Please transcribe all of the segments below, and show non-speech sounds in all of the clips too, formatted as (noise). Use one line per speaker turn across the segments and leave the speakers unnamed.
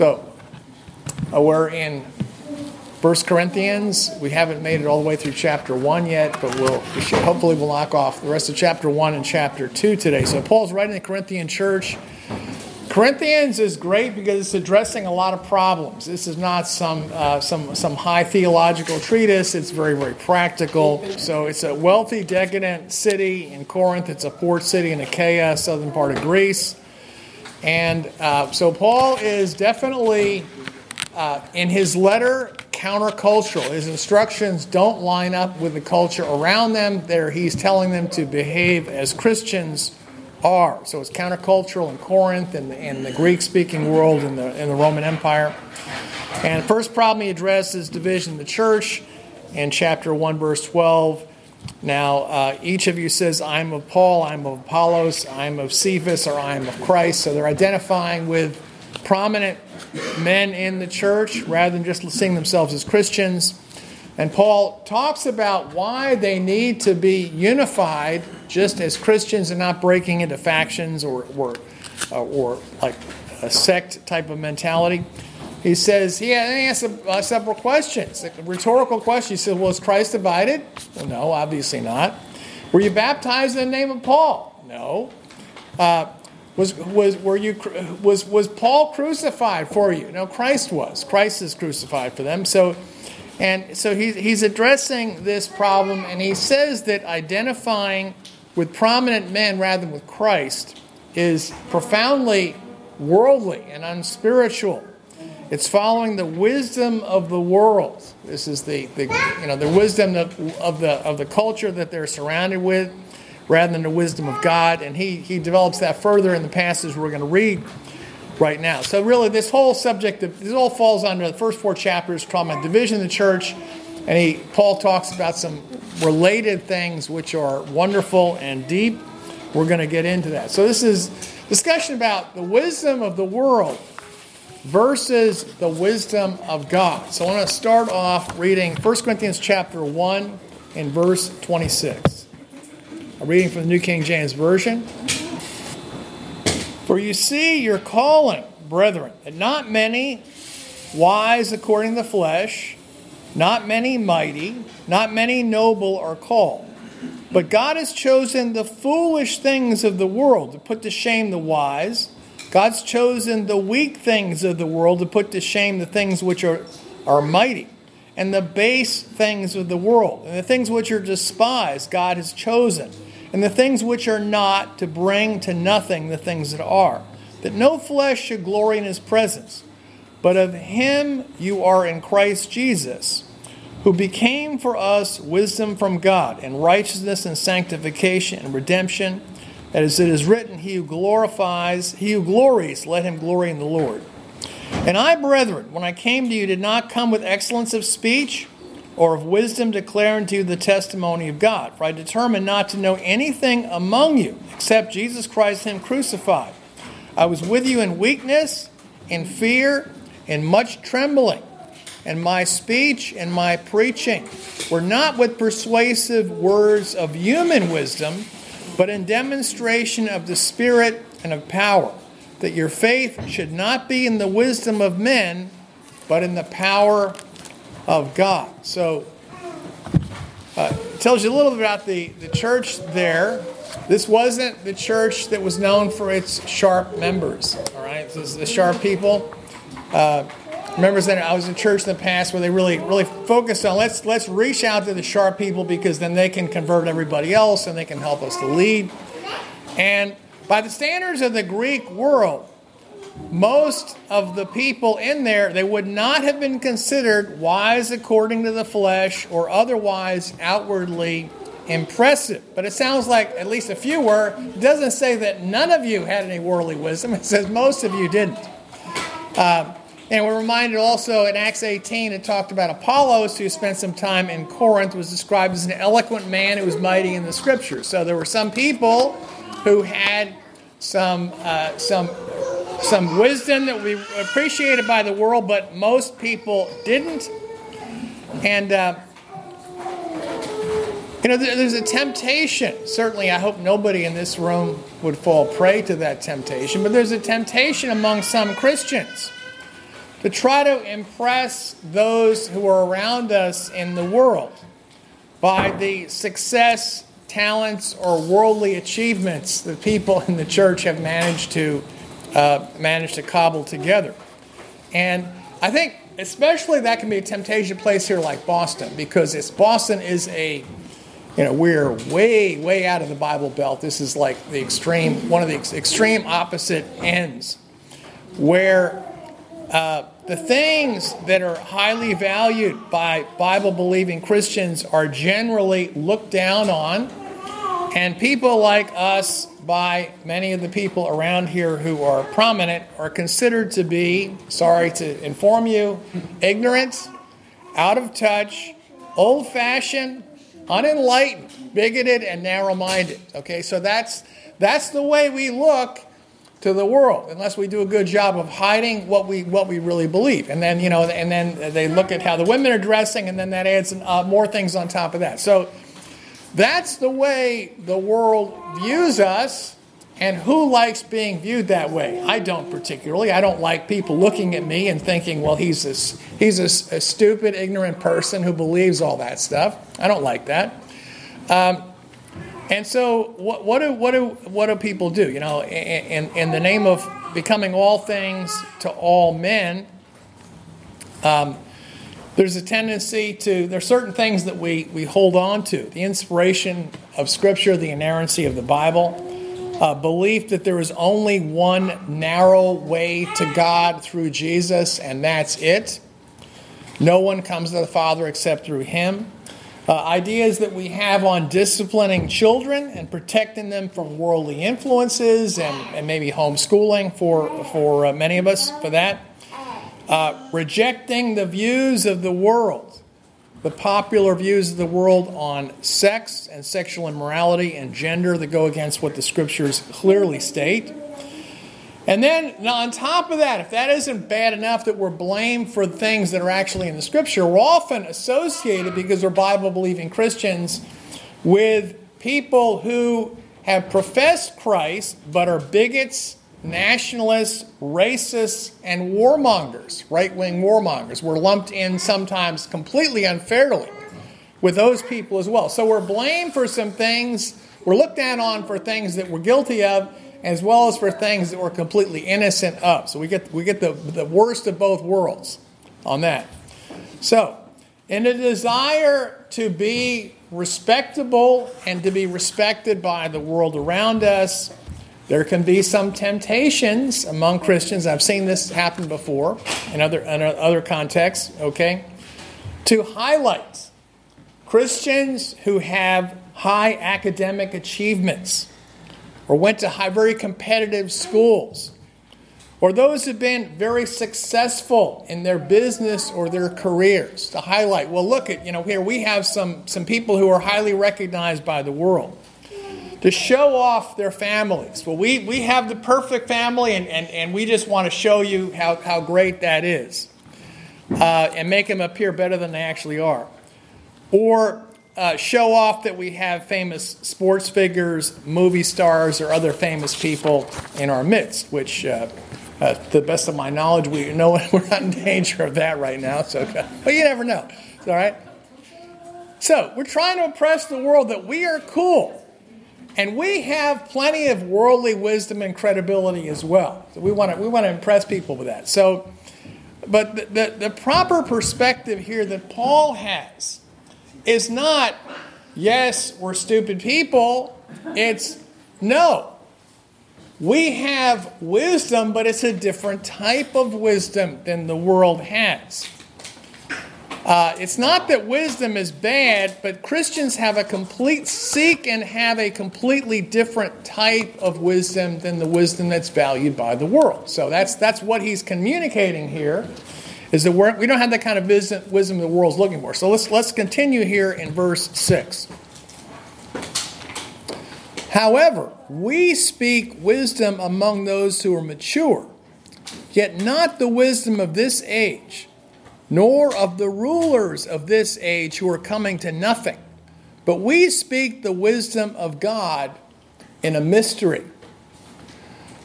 So, uh, we're in 1 Corinthians. We haven't made it all the way through chapter 1 yet, but we'll, we should, hopefully we'll knock off the rest of chapter 1 and chapter 2 today. So, Paul's writing the Corinthian church. Corinthians is great because it's addressing a lot of problems. This is not some, uh, some, some high theological treatise. It's very, very practical. So it's a wealthy, decadent city in Corinth. It's a port city in Achaia, southern part of Greece. And uh, so Paul is definitely, uh, in his letter, countercultural. His instructions don't line up with the culture around them. There, he's telling them to behave as Christians are. So it's countercultural in Corinth and in the Greek speaking world in the, in the Roman Empire. And the first problem he addresses is division of the church in chapter 1, verse 12. Now, uh, each of you says, I'm of Paul, I'm of Apollos, I'm of Cephas, or I'm of Christ. So they're identifying with prominent men in the church rather than just seeing themselves as Christians. And Paul talks about why they need to be unified just as Christians and not breaking into factions or, or, uh, or like a sect type of mentality. He says, he asks uh, several questions, rhetorical questions. He says, Was Christ divided? Well, no, obviously not. Were you baptized in the name of Paul? No. Uh, was, was, were you, was, was Paul crucified for you? No, Christ was. Christ is crucified for them. So and so he, he's addressing this problem, and he says that identifying with prominent men rather than with Christ is profoundly worldly and unspiritual. It's following the wisdom of the world. This is the, the you know the wisdom of, of the of the culture that they're surrounded with, rather than the wisdom of God. And he he develops that further in the passage we're going to read right now. So really, this whole subject, of, this all falls under the first four chapters, talking about division of the church, and he Paul talks about some related things which are wonderful and deep. We're going to get into that. So this is discussion about the wisdom of the world versus the wisdom of God. So I want to start off reading 1 Corinthians chapter 1 and verse 26. I'm reading from the New King James Version. For you see your calling, brethren, that not many wise according to the flesh, not many mighty, not many noble are called. But God has chosen the foolish things of the world to put to shame the wise. God's chosen the weak things of the world to put to shame the things which are, are mighty. And the base things of the world. And the things which are despised, God has chosen and the things which are not to bring to nothing the things that are, that no flesh should glory in his presence. But of him you are in Christ Jesus, who became for us wisdom from God, and righteousness and sanctification and redemption. As it is written, he who glorifies, he who glories, let him glory in the Lord. And I, brethren, when I came to you, did not come with excellence of speech or of wisdom declaring to you the testimony of God. For I determined not to know anything among you except Jesus Christ Him crucified. I was with you in weakness, in fear, in much trembling. And my speech and my preaching were not with persuasive words of human wisdom, but in demonstration of the Spirit and of power, that your faith should not be in the wisdom of men, but in the power of God. So uh, tells you a little bit about the, the church there. This wasn't the church that was known for its sharp members. All right, this is the sharp people. Uh, members that I was in church in the past where they really really focused on let's let's reach out to the sharp people because then they can convert everybody else and they can help us to lead. And by the standards of the Greek world, most of the people in there, they would not have been considered wise according to the flesh or otherwise outwardly impressive. But it sounds like at least a few were. It doesn't say that none of you had any worldly wisdom, (laughs) it says most of you didn't. Uh, and we're reminded also in Acts 18, it talked about Apollos, who spent some time in Corinth, was described as an eloquent man who was mighty in the scriptures. So there were some people who had some, uh, some some wisdom that we appreciated by the world, but most people didn't. And, uh, you know, there's a temptation. Certainly, I hope nobody in this room would fall prey to that temptation, but there's a temptation among some Christians to try to impress those who are around us in the world by the success, talents, or worldly achievements that people in the church have managed to uh, to cobble together. And I think especially that can be a temptation place here like Boston because it's Boston is a you know we're way way out of the Bible Belt. This is like the extreme one of the ex- extreme opposite ends where uh, the things that are highly valued by Bible believing Christians are generally looked down on, and people like us by many of the people around here who are prominent are considered to be, sorry to inform you, ignorant, out of touch, old fashioned, unenlightened, bigoted, and narrow minded. Okay, so that's, that's the way we look to the world unless we do a good job of hiding what we what we really believe and then you know and then they look at how the women are dressing and then that adds uh, more things on top of that so that's the way the world views us. And who likes being viewed that way? I don't particularly. I don't like people looking at me and thinking, well, he's a, he's a, a stupid, ignorant person who believes all that stuff. I don't like that. Um, and so, what, what, do, what, do, what do people do? You know, in, in the name of becoming all things to all men, um, there's a tendency to, there are certain things that we, we hold on to the inspiration of Scripture, the inerrancy of the Bible, uh, belief that there is only one narrow way to God through Jesus, and that's it. No one comes to the Father except through Him. Uh, ideas that we have on disciplining children and protecting them from worldly influences and, and maybe homeschooling for, for uh, many of us for that uh, rejecting the views of the world, the popular views of the world on sex and sexual immorality and gender that go against what the scriptures clearly state. And then, on top of that, if that isn't bad enough that we're blamed for things that are actually in the scripture, we're often associated, because we're Bible believing Christians, with people who have professed Christ but are bigots nationalists, racists, and warmongers, right wing warmongers. We're lumped in sometimes completely unfairly with those people as well. So we're blamed for some things, we're looked down on for things that we're guilty of, as well as for things that we're completely innocent of. So we get, we get the, the worst of both worlds on that. So, in a desire to be respectable and to be respected by the world around us, there can be some temptations among Christians. I've seen this happen before in other, in other contexts, okay? To highlight Christians who have high academic achievements or went to high, very competitive schools or those who've been very successful in their business or their careers to highlight well look at you know here we have some some people who are highly recognized by the world to show off their families. Well, we, we have the perfect family, and, and, and we just want to show you how, how great that is uh, and make them appear better than they actually are. Or uh, show off that we have famous sports figures, movie stars, or other famous people in our midst, which, uh, uh to the best of my knowledge, we know (laughs) we're not in danger of that right now. So, but you never know. All right. So we're trying to impress the world that we are cool. And we have plenty of worldly wisdom and credibility as well. So we want to, we want to impress people with that. So, but the, the, the proper perspective here that Paul has is not, yes, we're stupid people. It's no. We have wisdom, but it's a different type of wisdom than the world has. Uh, it's not that wisdom is bad, but Christians have a complete seek and have a completely different type of wisdom than the wisdom that's valued by the world. So that's that's what he's communicating here. Is that we're, we don't have that kind of wisdom, the world's looking for. So let's let's continue here in verse six. However, we speak wisdom among those who are mature, yet not the wisdom of this age nor of the rulers of this age who are coming to nothing. But we speak the wisdom of God in a mystery,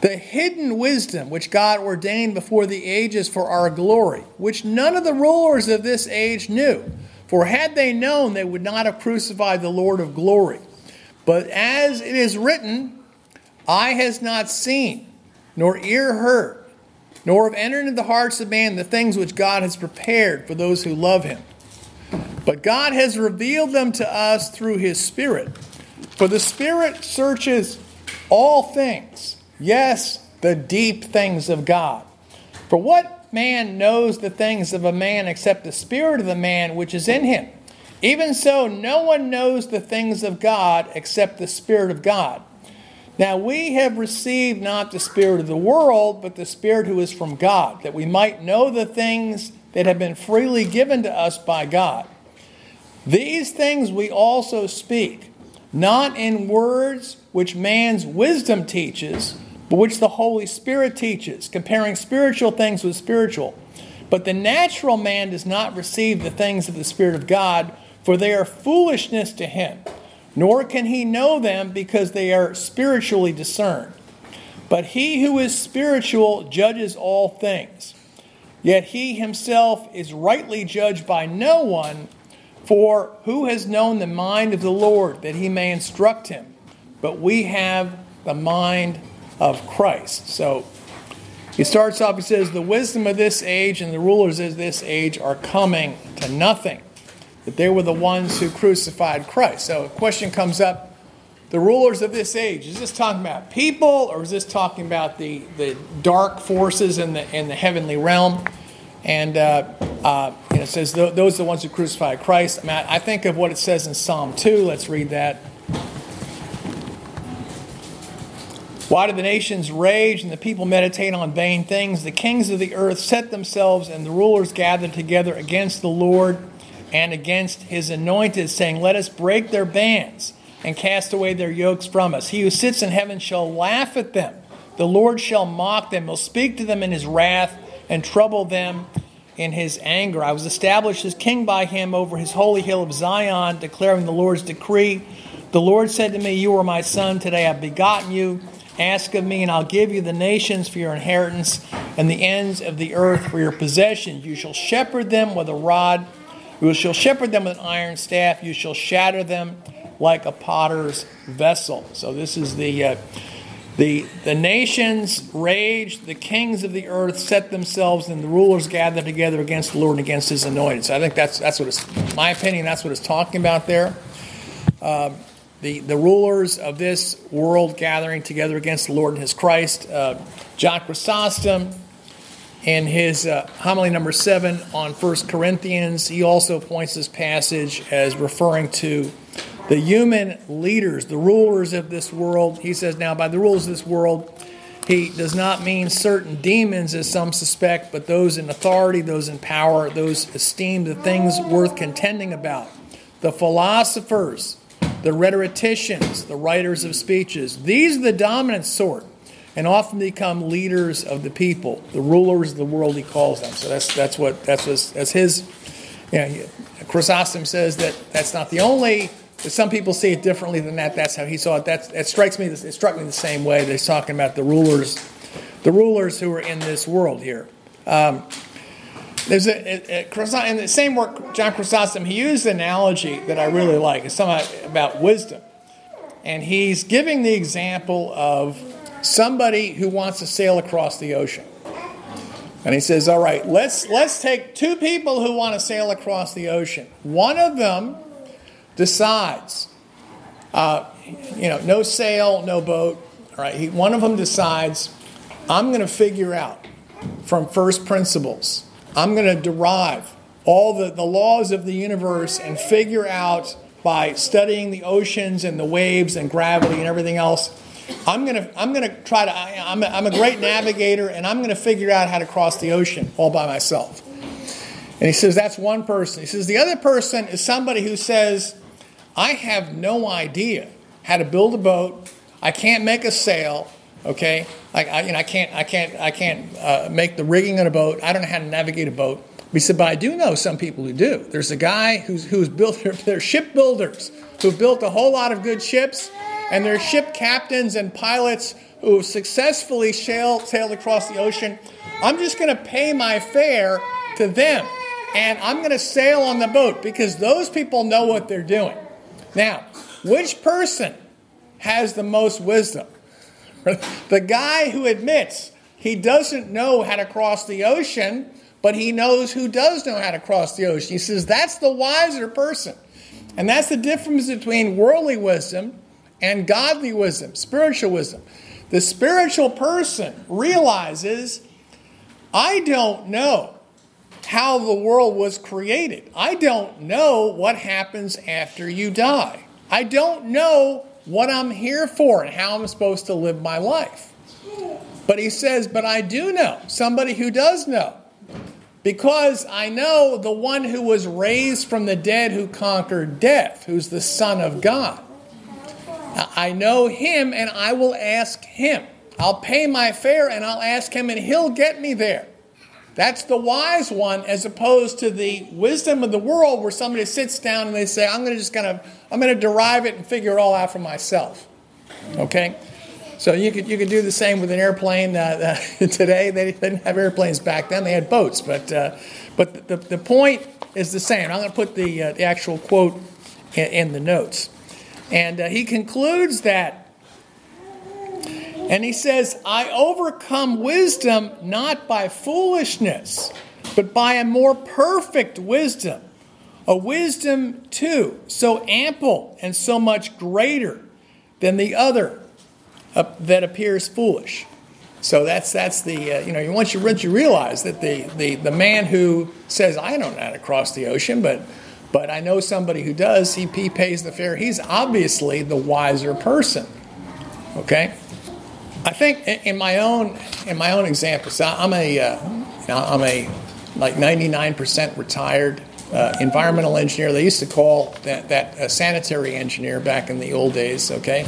the hidden wisdom which God ordained before the ages for our glory, which none of the rulers of this age knew. For had they known, they would not have crucified the Lord of glory. But as it is written, eye has not seen, nor ear heard, nor have entered into the hearts of man the things which God has prepared for those who love him. But God has revealed them to us through his Spirit. For the Spirit searches all things, yes, the deep things of God. For what man knows the things of a man except the Spirit of the man which is in him? Even so, no one knows the things of God except the Spirit of God. Now we have received not the Spirit of the world, but the Spirit who is from God, that we might know the things that have been freely given to us by God. These things we also speak, not in words which man's wisdom teaches, but which the Holy Spirit teaches, comparing spiritual things with spiritual. But the natural man does not receive the things of the Spirit of God, for they are foolishness to him nor can he know them because they are spiritually discerned. But he who is spiritual judges all things. Yet he himself is rightly judged by no one, for who has known the mind of the Lord that he may instruct him? But we have the mind of Christ. So he starts off, he says, The wisdom of this age and the rulers of this age are coming to nothing that they were the ones who crucified Christ. So a question comes up the rulers of this age, is this talking about people or is this talking about the, the dark forces in the, in the heavenly realm? And uh, uh, it says those are the ones who crucified Christ. Mean, I think of what it says in Psalm 2. Let's read that. Why do the nations rage and the people meditate on vain things? The kings of the earth set themselves and the rulers gather together against the Lord and against his anointed, saying, Let us break their bands and cast away their yokes from us. He who sits in heaven shall laugh at them. The Lord shall mock them, he will speak to them in his wrath, and trouble them in his anger. I was established as king by him over his holy hill of Zion, declaring the Lord's decree. The Lord said to me, You are my son, today I've begotten you. Ask of me, and I'll give you the nations for your inheritance, and the ends of the earth for your possession. You shall shepherd them with a rod you shall shepherd them with an iron staff. You shall shatter them like a potter's vessel. So this is the uh, the the nations raged. The kings of the earth set themselves, and the rulers gathered together against the Lord and against His anointed. So I think that's that's what it's my opinion. That's what it's talking about there. Um, the, the rulers of this world gathering together against the Lord and His Christ. Uh, John Chrysostom in his uh, homily number seven on First Corinthians, he also points this passage as referring to the human leaders, the rulers of this world. He says, Now, by the rulers of this world, he does not mean certain demons, as some suspect, but those in authority, those in power, those esteemed the things worth contending about. The philosophers, the rhetoricians, the writers of speeches. These are the dominant sort and often become leaders of the people, the rulers of the world. He calls them. So that's that's what that's what, that's his. Know, Chrysostom says that that's not the only. Some people see it differently than that. That's how he saw it. That's it strikes me. It struck me the same way. That he's talking about the rulers, the rulers who are in this world here. Um, there's a, a, a, in the same work, John Chrysostom, he used an analogy that I really like. It's something about wisdom. And he's giving the example of somebody who wants to sail across the ocean. And he says, "All right, let's let's take two people who want to sail across the ocean. One of them decides, uh, you know, no sail, no boat. All right, he, one of them decides, I'm going to figure out from first principles. I'm going to derive all the, the laws of the universe and figure out by studying the oceans and the waves and gravity and everything else I'm gonna I'm gonna try to I, am a, I'm a great navigator and I'm gonna figure out how to cross the ocean all by myself. And he says that's one person. He says the other person is somebody who says I have no idea how to build a boat. I can't make a sail. Okay, like I, you know, I can't I can't I can't uh, make the rigging on a boat. I don't know how to navigate a boat. He said, but I do know some people who do. There's a guy who's who's built. (laughs) They're shipbuilders who built a whole lot of good ships and there's ship captains and pilots who have successfully sailed across the ocean, I'm just going to pay my fare to them. And I'm going to sail on the boat because those people know what they're doing. Now, which person has the most wisdom? (laughs) the guy who admits he doesn't know how to cross the ocean, but he knows who does know how to cross the ocean. He says that's the wiser person. And that's the difference between worldly wisdom and godly wisdom, spiritual wisdom. The spiritual person realizes I don't know how the world was created. I don't know what happens after you die. I don't know what I'm here for and how I'm supposed to live my life. But he says, But I do know, somebody who does know, because I know the one who was raised from the dead who conquered death, who's the Son of God. I know him and I will ask him. I'll pay my fare and I'll ask him and he'll get me there. That's the wise one as opposed to the wisdom of the world where somebody sits down and they say, I'm going to just kind of, I'm going to derive it and figure it all out for myself. Okay? So you could, you could do the same with an airplane uh, uh, (laughs) today. They, didn't have airplanes back then, they had boats. But, uh, but the, the point is the same. I'm going to put the, uh, the actual quote in, in the notes. And uh, he concludes that and he says, I overcome wisdom not by foolishness, but by a more perfect wisdom. A wisdom, too, so ample and so much greater than the other uh, that appears foolish. So that's that's the uh, you know once you once you realize that the, the the man who says I don't know how to cross the ocean, but but I know somebody who does. He, he pays the fare. He's obviously the wiser person. Okay. I think in my own in my own example, so I'm a uh, I'm a like 99% retired uh, environmental engineer. They used to call that that a sanitary engineer back in the old days. Okay,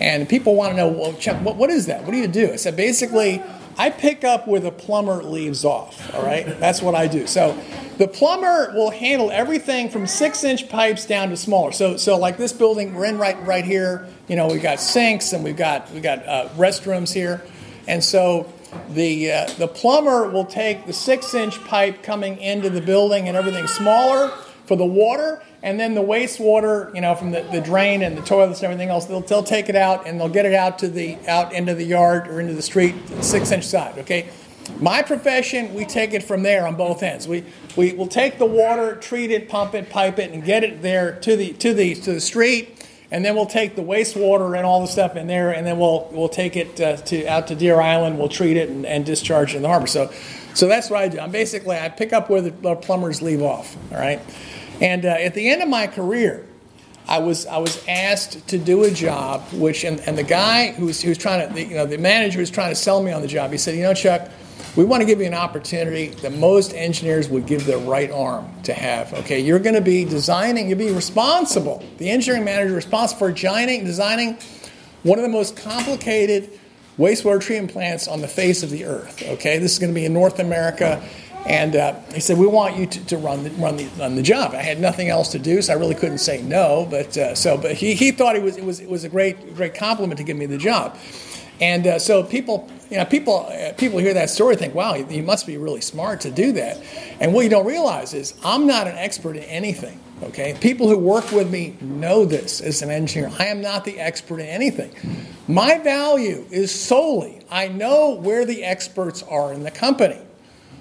and people want to know, well, Chuck, what, what is that? What do you do? I said basically, I pick up where the plumber leaves off. All right, that's what I do. So the plumber will handle everything from six inch pipes down to smaller. So, so like this building we're in right right here, you know, we've got sinks and we've got we've got uh, restrooms here, and so the uh, the plumber will take the six inch pipe coming into the building and everything smaller for the water, and then the wastewater, you know, from the, the drain and the toilets and everything else, they'll, they'll take it out and they'll get it out to the out into the yard or into the street, six inch side. Okay, my profession, we take it from there on both ends. We, we will take the water, treat it, pump it, pipe it, and get it there to the, to the, to the street. And then we'll take the wastewater and all the stuff in there, and then we'll, we'll take it uh, to, out to Deer Island. We'll treat it and, and discharge it in the harbor. So, so that's what I do. I'm basically, I pick up where the, plumbers leave off, all right? And uh, at the end of my career, I was I was asked to do a job which and, and the guy who's who's trying to the, you know the manager who's trying to sell me on the job he said you know Chuck we want to give you an opportunity that most engineers would give their right arm to have. Okay, you're going to be designing, you'll be responsible. The engineering manager responsible for designing, designing one of the most complicated wastewater treatment plants on the face of the earth. Okay, this is going to be in North America. And uh, he said, "We want you to, to run the, run the run the job." I had nothing else to do, so I really couldn't say no. But uh, so, but he, he thought it was it was it was a great great compliment to give me the job. And uh, so people, you know, people, uh, people hear that story think, wow, you must be really smart to do that. And what you don't realize is I'm not an expert in anything. Okay, people who work with me know this as an engineer. I am not the expert in anything. My value is solely I know where the experts are in the company.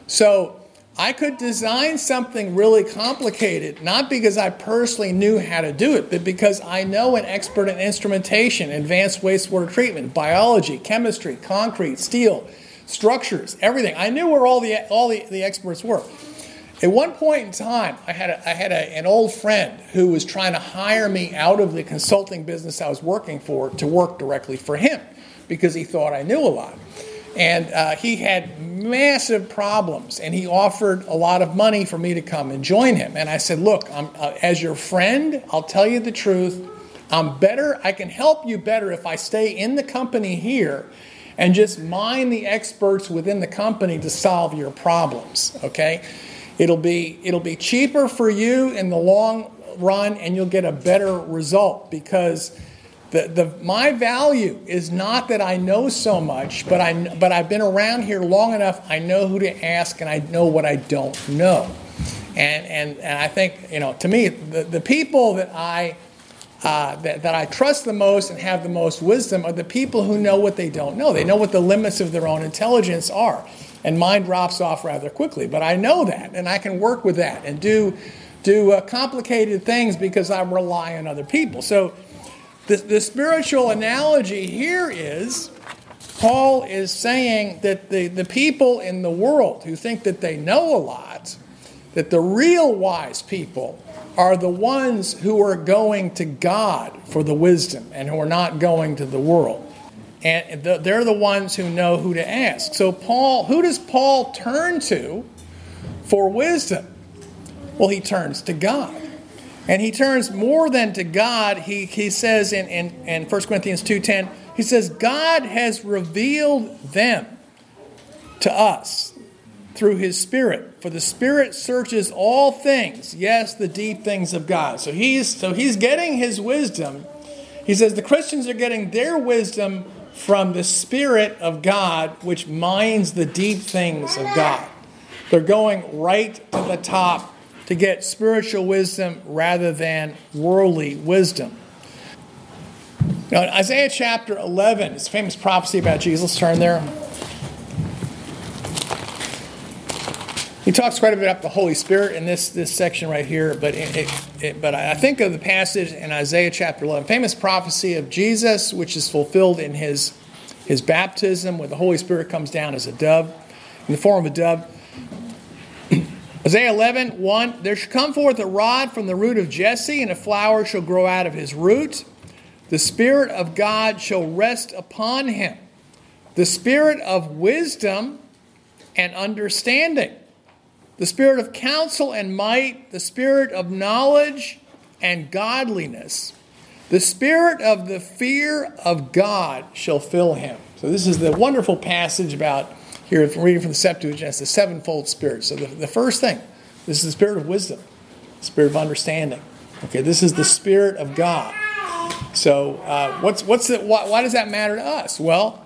So I could design something really complicated, not because I personally knew how to do it, but because I know an expert in instrumentation, advanced wastewater treatment, biology, chemistry, concrete, steel, structures, everything. I knew where all the, all the, the experts were. At one point in time, I had, a, I had a, an old friend who was trying to hire me out of the consulting business I was working for to work directly for him because he thought I knew a lot. And uh, he had massive problems, and he offered a lot of money for me to come and join him. And I said, Look, uh, as your friend, I'll tell you the truth. I'm better, I can help you better if I stay in the company here and just mine the experts within the company to solve your problems, okay? It'll be, it'll be cheaper for you in the long run, and you'll get a better result because The, the, my value is not that I know so much, but, I, but I've been around here long enough, I know who to ask and I know what I don't know. And, and, and I think, you know, to me, the, the people that I, uh, that, that I trust the most and have the most wisdom are the people who know what they don't know. They know what the limits of their own intelligence are. And mine drops off rather quickly. But I know that, and I can work with that and do, do uh, complicated things because I rely on other people. So, the, the spiritual analogy here is Paul is saying that the, the people in the world who think that they know a lot, that the real wise people are the ones who are going to God for the wisdom and who are not going to the world. And they're the ones who know who to ask. So, Paul, who does Paul turn to for wisdom? Well, he turns to God. And he turns more than to God. He, he says in, in, in 1 Corinthians 2.10, he says, God has revealed them to us through his Spirit. For the Spirit searches all things, yes, the deep things of God. So he's, so he's getting his wisdom. He says the Christians are getting their wisdom from the Spirit of God, which mines the deep things of God. They're going right to the top to get spiritual wisdom rather than worldly wisdom. Now, in Isaiah chapter 11, it's a famous prophecy about Jesus. Turn there. He talks quite a bit about the Holy Spirit in this, this section right here, but, it, it, it, but I think of the passage in Isaiah chapter 11, famous prophecy of Jesus, which is fulfilled in his, his baptism, where the Holy Spirit comes down as a dove, in the form of a dove. Isaiah 11, 1 There shall come forth a rod from the root of Jesse, and a flower shall grow out of his root. The Spirit of God shall rest upon him, the Spirit of wisdom and understanding, the Spirit of counsel and might, the Spirit of knowledge and godliness. The Spirit of the fear of God shall fill him. So, this is the wonderful passage about here, if we're reading from the Septuagint, it's the sevenfold spirit. So the, the first thing, this is the spirit of wisdom, spirit of understanding. Okay, this is the spirit of God. So uh, what's what's the, why, why does that matter to us? Well,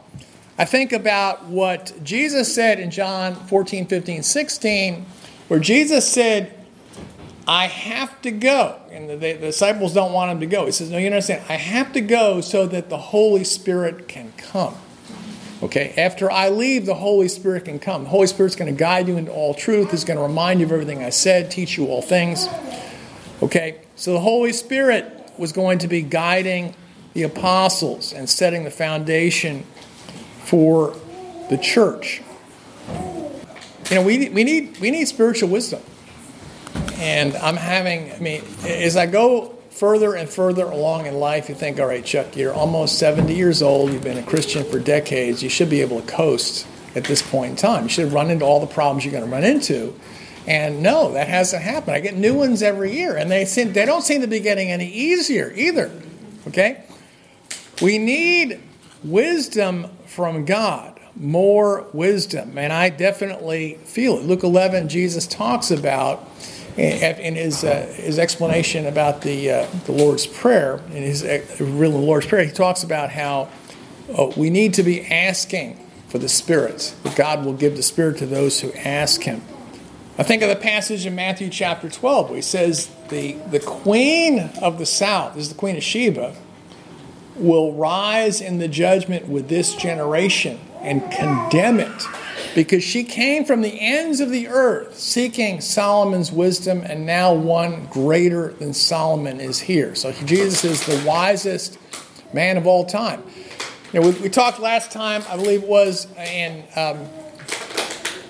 I think about what Jesus said in John 14, 15, 16, where Jesus said, I have to go. And the, the, disciples don't want him to go. He says, No, you understand. I have to go so that the Holy Spirit can come. Okay, after I leave, the Holy Spirit can come. The Holy Spirit's going to guide you into all truth. He's going to remind you of everything I said, teach you all things. Okay, so the Holy Spirit was going to be guiding the apostles and setting the foundation for the church. You know, we, we, need, we need spiritual wisdom. And I'm having, I mean, as I go further and further along in life, you think, all right, Chuck, you're almost 70 years old, you've been a Christian for decades, you should be able to coast at this point in time. You should run into all the problems you're going to run into. And no, that hasn't happened. I get new ones every year, and they, seem, they don't seem to be getting any easier either. Okay? We need wisdom from God, more wisdom. And I definitely feel it. Luke 11, Jesus talks about in his, uh, his explanation about the, uh, the Lord's Prayer, in his uh, real Lord's Prayer, he talks about how uh, we need to be asking for the Spirit, God will give the Spirit to those who ask Him. I think of the passage in Matthew chapter 12 where he says, the, the queen of the south, this is the queen of Sheba, will rise in the judgment with this generation and condemn it because she came from the ends of the earth seeking Solomon's wisdom, and now one greater than Solomon is here. So Jesus is the wisest man of all time. You know, we, we talked last time, I believe it was in um,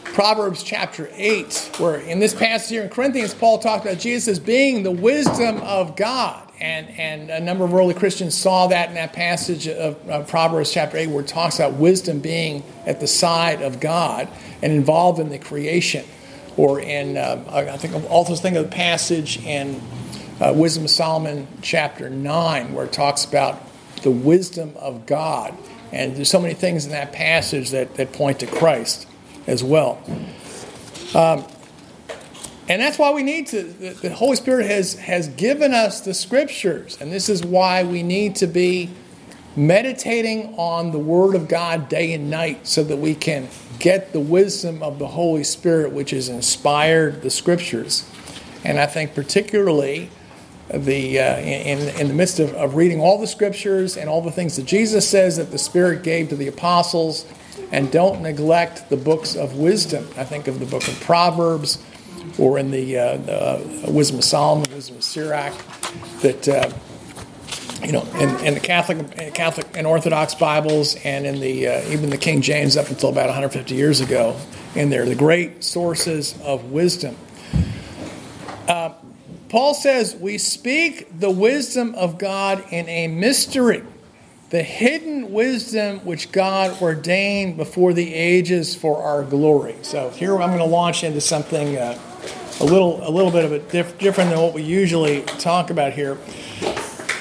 Proverbs chapter 8, where in this passage here in Corinthians, Paul talked about Jesus as being the wisdom of God. And, and a number of early Christians saw that in that passage of, of Proverbs chapter 8, where it talks about wisdom being at the side of God and involved in the creation. Or in, um, I think, also think of the passage in uh, Wisdom of Solomon chapter 9, where it talks about the wisdom of God. And there's so many things in that passage that, that point to Christ as well. Um, and that's why we need to, the, Holy Spirit has, has given us the scriptures. And this is why we need to be meditating on the Word of God day and night so that we can get the wisdom of the Holy Spirit, which has inspired the Scriptures. And I think, particularly, the, uh, in, in the midst of, of reading all the Scriptures and all the things that Jesus says that the Spirit gave to the apostles, and don't neglect the books of wisdom. I think of the book of Proverbs or in the, uh, the Wisdom of Solomon, Wisdom of Sirach, that uh, you know, in, in the Catholic, Catholic and Orthodox Bibles, and in the uh, even the King James up until about 150 years ago, in there, the great sources of wisdom. Uh, Paul says we speak the wisdom of God in a mystery, the hidden wisdom which God ordained before the ages for our glory. So here I'm going to launch into something uh, a little a little bit of a diff- different than what we usually talk about here.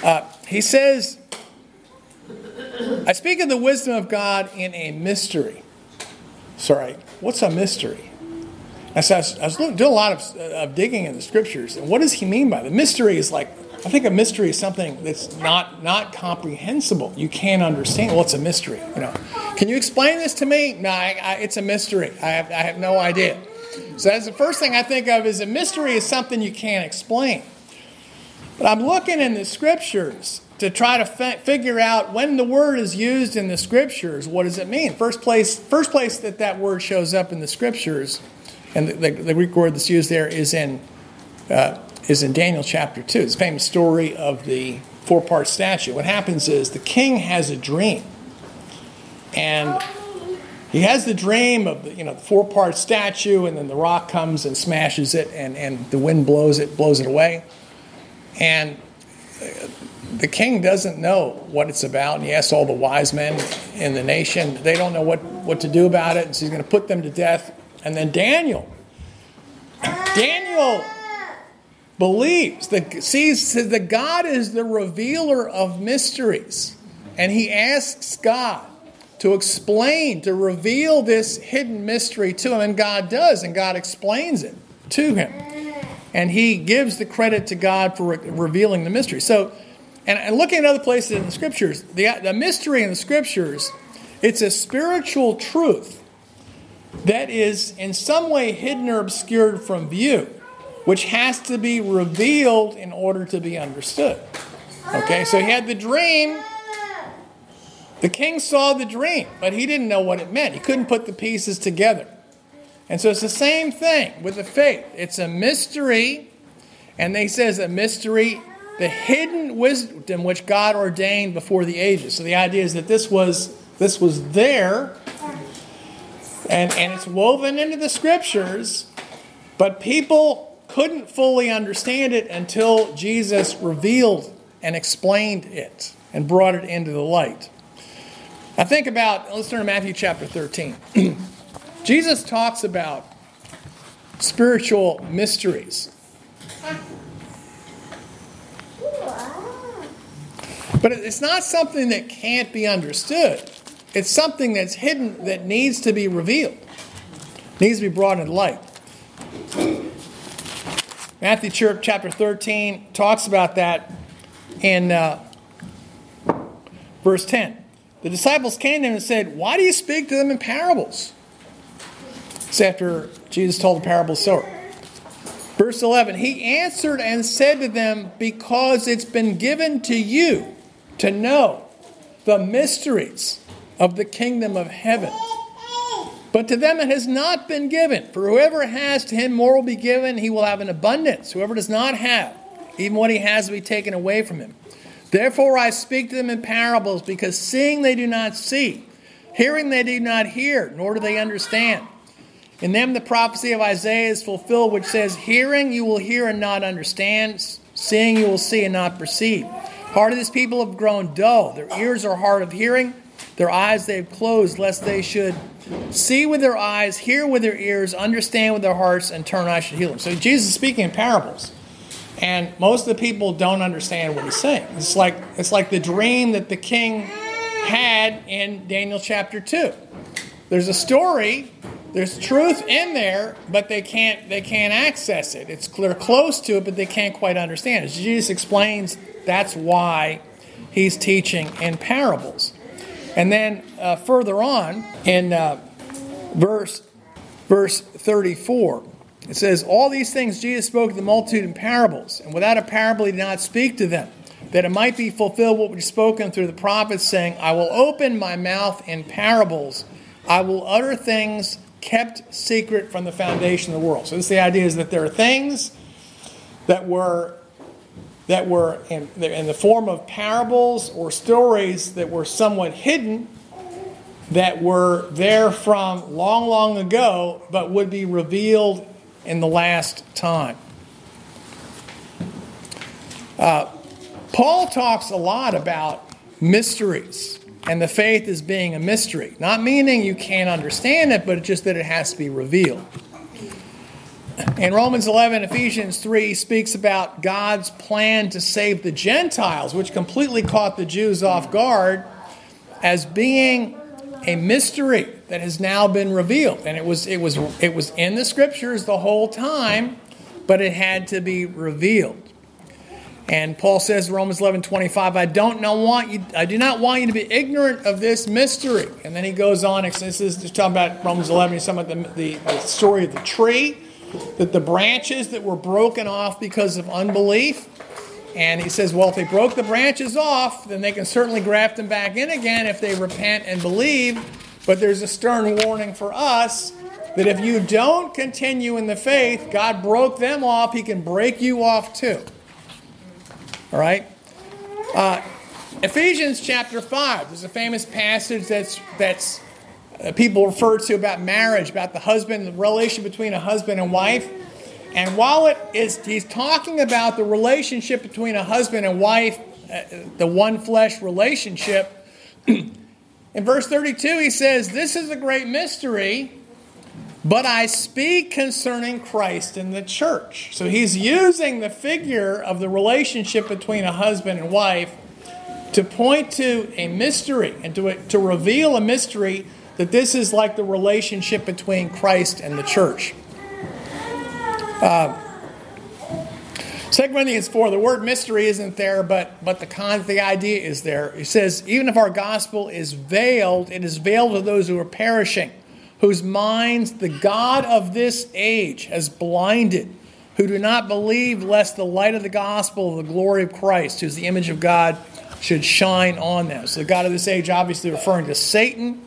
Uh, he says, I speak of the wisdom of God in a mystery. Sorry, what's a mystery? And so I was, I was doing a lot of, of digging in the scriptures. And what does he mean by the mystery? Is like, I think a mystery is something that's not, not comprehensible. You can't understand. Well, it's a mystery. You know, can you explain this to me? No, I, I, it's a mystery. I have, I have no idea. So that's the first thing I think of is a mystery is something you can't explain. But I'm looking in the scriptures to try to fi- figure out when the word is used in the scriptures, what does it mean? First place, first place that that word shows up in the scriptures, and the, the, the Greek word that's used there is in uh, is in Daniel chapter two. It's the famous story of the four part statue. What happens is the king has a dream, and he has the dream of the you know four part statue, and then the rock comes and smashes it, and, and the wind blows it blows it away. And uh, the king doesn't know what it's about, and he asks all the wise men in the nation. They don't know what, what to do about it, and so he's going to put them to death. And then Daniel, Daniel believes that sees that God is the revealer of mysteries, and he asks God to explain, to reveal this hidden mystery to him, and God does, and God explains it to him and he gives the credit to God for re- revealing the mystery. So, and, and, looking at other places in the scriptures, the, the mystery in the scriptures, it's a spiritual truth that is in some way hidden or obscured from view, which has to be revealed in order to be understood. Okay, so he had the dream. The king saw the dream, but he didn't know what it meant. He couldn't put the pieces together. And so it's the same thing with the faith. It's a mystery, and they says a mystery, the hidden wisdom which God ordained before the ages. So the idea is that this was this was there, and, and it's woven into the scriptures, but people couldn't fully understand it until Jesus revealed and explained it and brought it into the light. I think about, let's turn to Matthew chapter 13. (clears throat) Jesus talks about spiritual mysteries. But it's not something that can't be understood. It's something that's hidden that needs to be revealed, needs to be brought into light. Matthew chapter 13 talks about that in uh, verse 10. The disciples came to him and said, Why do you speak to them in parables? It's after Jesus told the parable sower. Verse 11 He answered and said to them, Because it's been given to you to know the mysteries of the kingdom of heaven. But to them it has not been given. For whoever has, to him more will be given, he will have an abundance. Whoever does not have, even what he has will be taken away from him. Therefore I speak to them in parables, because seeing they do not see, hearing they do not hear, nor do they understand. In them, the prophecy of Isaiah is fulfilled, which says, Hearing you will hear and not understand, seeing you will see and not perceive. Part of this people have grown dull. Their ears are hard of hearing, their eyes they have closed, lest they should see with their eyes, hear with their ears, understand with their hearts, and turn I should heal them. So Jesus is speaking in parables. And most of the people don't understand what he's saying. It's like, it's like the dream that the king had in Daniel chapter 2. There's a story there's truth in there, but they can't they can't access it. It's they're close to it, but they can't quite understand it. Jesus explains that's why he's teaching in parables. And then uh, further on in uh, verse verse 34, it says, All these things Jesus spoke to the multitude in parables, and without a parable he did not speak to them, that it might be fulfilled what was spoken through the prophets, saying, I will open my mouth in parables, I will utter things kept secret from the foundation of the world. So this the idea is that there are things that were that were in, in the form of parables or stories that were somewhat hidden that were there from long, long ago, but would be revealed in the last time. Uh, Paul talks a lot about mysteries and the faith as being a mystery. Not meaning you can't understand it, but just that it has to be revealed. In Romans 11, Ephesians 3 speaks about God's plan to save the Gentiles, which completely caught the Jews off guard, as being a mystery that has now been revealed. And it was, it was, it was in the scriptures the whole time, but it had to be revealed. And Paul says Romans 11 25, I don't know, want you, I do not want you to be ignorant of this mystery. And then he goes on, and this is just talking about Romans 11, he's talking about the, the, the story of the tree, that the branches that were broken off because of unbelief. And he says, well, if they broke the branches off, then they can certainly graft them back in again if they repent and believe. But there's a stern warning for us that if you don't continue in the faith, God broke them off, He can break you off too. All right? Uh, Ephesians chapter 5. There's a famous passage that's, that's uh, people refer to about marriage, about the husband, the relation between a husband and wife. And while it is, he's talking about the relationship between a husband and wife, uh, the one flesh relationship. (clears throat) in verse 32, he says, This is a great mystery, but I speak concerning Christ and the church. So he's using the figure of the relationship between a husband and wife to point to a mystery and to, to reveal a mystery that this is like the relationship between Christ and the church. Uh, 2 Corinthians 4, the word mystery isn't there, but, but the, con, the idea is there. It says, even if our gospel is veiled, it is veiled to those who are perishing, whose minds the God of this age has blinded, who do not believe lest the light of the gospel of the glory of Christ, who's the image of God, should shine on them. So the God of this age, obviously referring to Satan,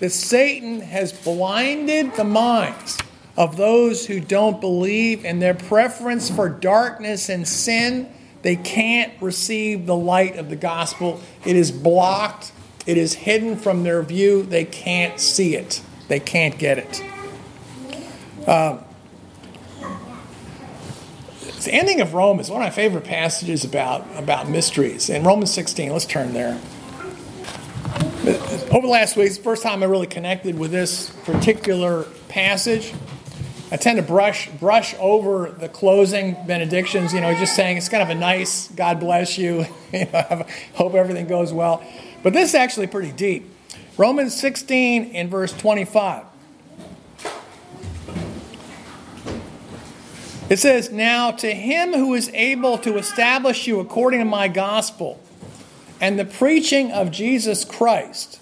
that Satan has blinded the minds of those who don't believe and their preference for darkness and sin. They can't receive the light of the gospel. It is blocked, it is hidden from their view. They can't see it, they can't get it. Um, the ending of Rome is one of my favorite passages about, about mysteries. In Romans 16, let's turn there. Over the last week, it's the first time I really connected with this particular passage. I tend to brush brush over the closing benedictions, you know, just saying it's kind of a nice God bless you, (laughs) you know, hope everything goes well. But this is actually pretty deep. Romans 16 in verse 25. It says, Now to him who is able to establish you according to my gospel and the preaching of Jesus Christ,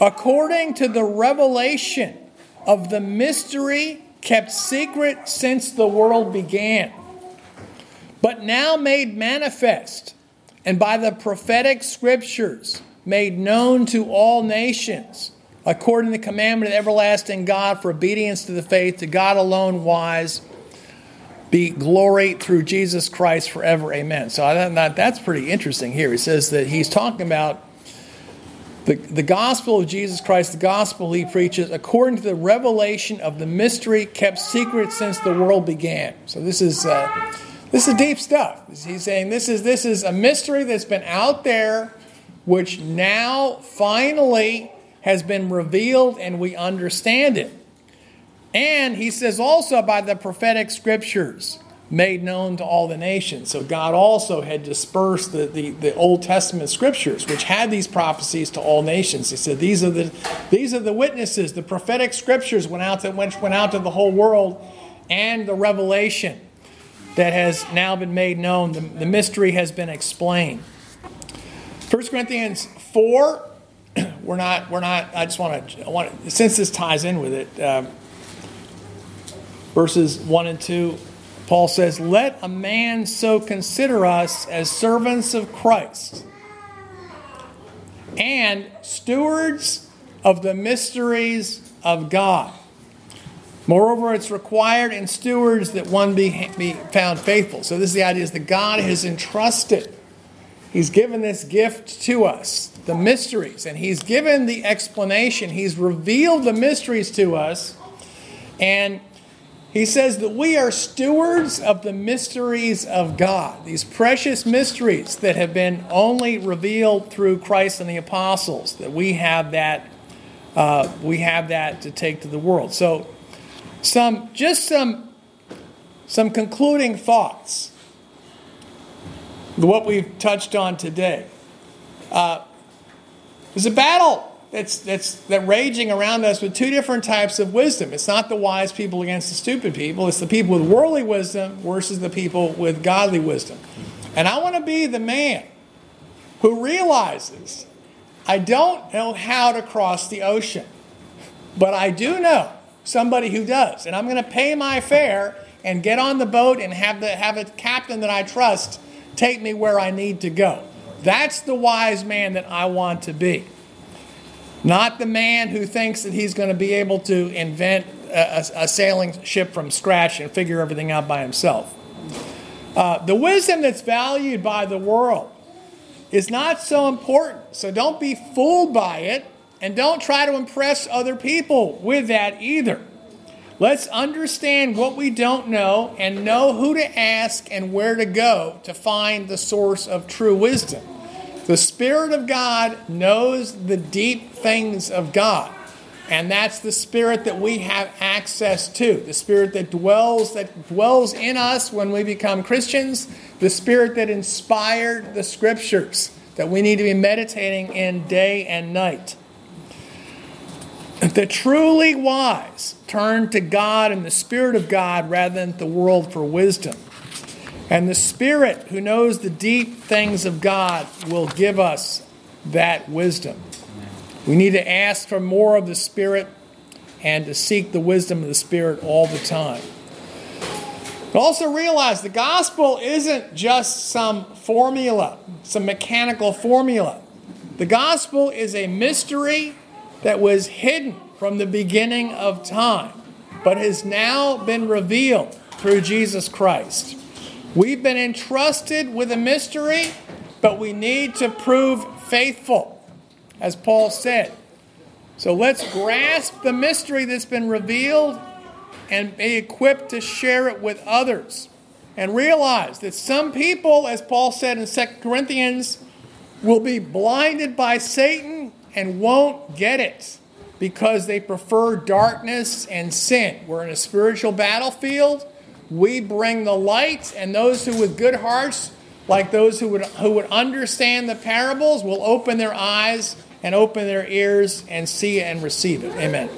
according to the revelation of the mystery kept secret since the world began, but now made manifest, and by the prophetic scriptures made known to all nations, according to the commandment of everlasting God for obedience to the faith, to God alone wise, be glory through Jesus Christ forever. Amen. So I thought that's pretty interesting here. He says that he's talking about the, the gospel of Jesus Christ, the gospel he preaches, according to the revelation of the mystery kept secret since the world began. So this is uh, this is deep stuff. He's saying this is this is a mystery that's been out there, which now finally has been revealed and we understand it. And he says also by the prophetic scriptures made known to all the nations. So God also had dispersed the, the, the, Old Testament scriptures, which had these prophecies to all nations. He said, These are the these are the witnesses. The prophetic scriptures went out to went, went out to the whole world, and the revelation that has now been made known. The, the mystery has been explained. 1 Corinthians 4, (clears throat) we're not, we're not, I just want to, want since this ties in with it, uh, verses 1 and 2, Paul says, Let a man so consider us as servants of Christ and stewards of the mysteries of God. Moreover, it's required in stewards that one be, be found faithful. So, this is the idea is that God has entrusted, He's given this gift to us, the mysteries, and He's given the explanation. He's revealed the mysteries to us, and he says that we are stewards of the mysteries of God, these precious mysteries that have been only revealed through Christ and the apostles. That we have that, uh, we have that to take to the world. So, some just some some concluding thoughts. What we've touched on today. Uh, there's a battle that's, that's that raging around us with two different types of wisdom. It's not the wise people against the stupid people. It's the people with worldly wisdom versus the people with godly wisdom. And I want to be the man who realizes I don't know how to cross the ocean, but I do know somebody who does. And I'm going to pay my fare and get on the boat and have, the, have a captain that I trust take me where I need to go. That's the wise man that I want to be. Not the man who thinks that he's going to be able to invent a, a sailing ship from scratch and figure everything out by himself. Uh, the wisdom that's valued by the world is not so important. So don't be fooled by it and don't try to impress other people with that either. Let's understand what we don't know and know who to ask and where to go to find the source of true wisdom. The Spirit of God knows the deep things of God. And that's the spirit that we have access to. The spirit that dwells that dwells in us when we become Christians, the spirit that inspired the scriptures that we need to be meditating in day and night. The truly wise turn to God and the Spirit of God rather than the world for wisdom. And the Spirit, who knows the deep things of God, will give us that wisdom. We need to ask for more of the Spirit and to seek the wisdom of the Spirit all the time. But also realize the gospel isn't just some formula, some mechanical formula. The gospel is a mystery that was hidden from the beginning of time, but has now been revealed through Jesus Christ. We've been entrusted with a mystery, but we need to prove faithful, as Paul said. So let's grasp the mystery that's been revealed and be equipped to share it with others. And realize that some people, as Paul said in 2 Corinthians, will be blinded by Satan and won't get it because they prefer darkness and sin. We're in a spiritual battlefield we bring the light, and those who with good hearts, like those who would, who would understand the parables, will open their eyes and open their ears and see and receive it. Amen.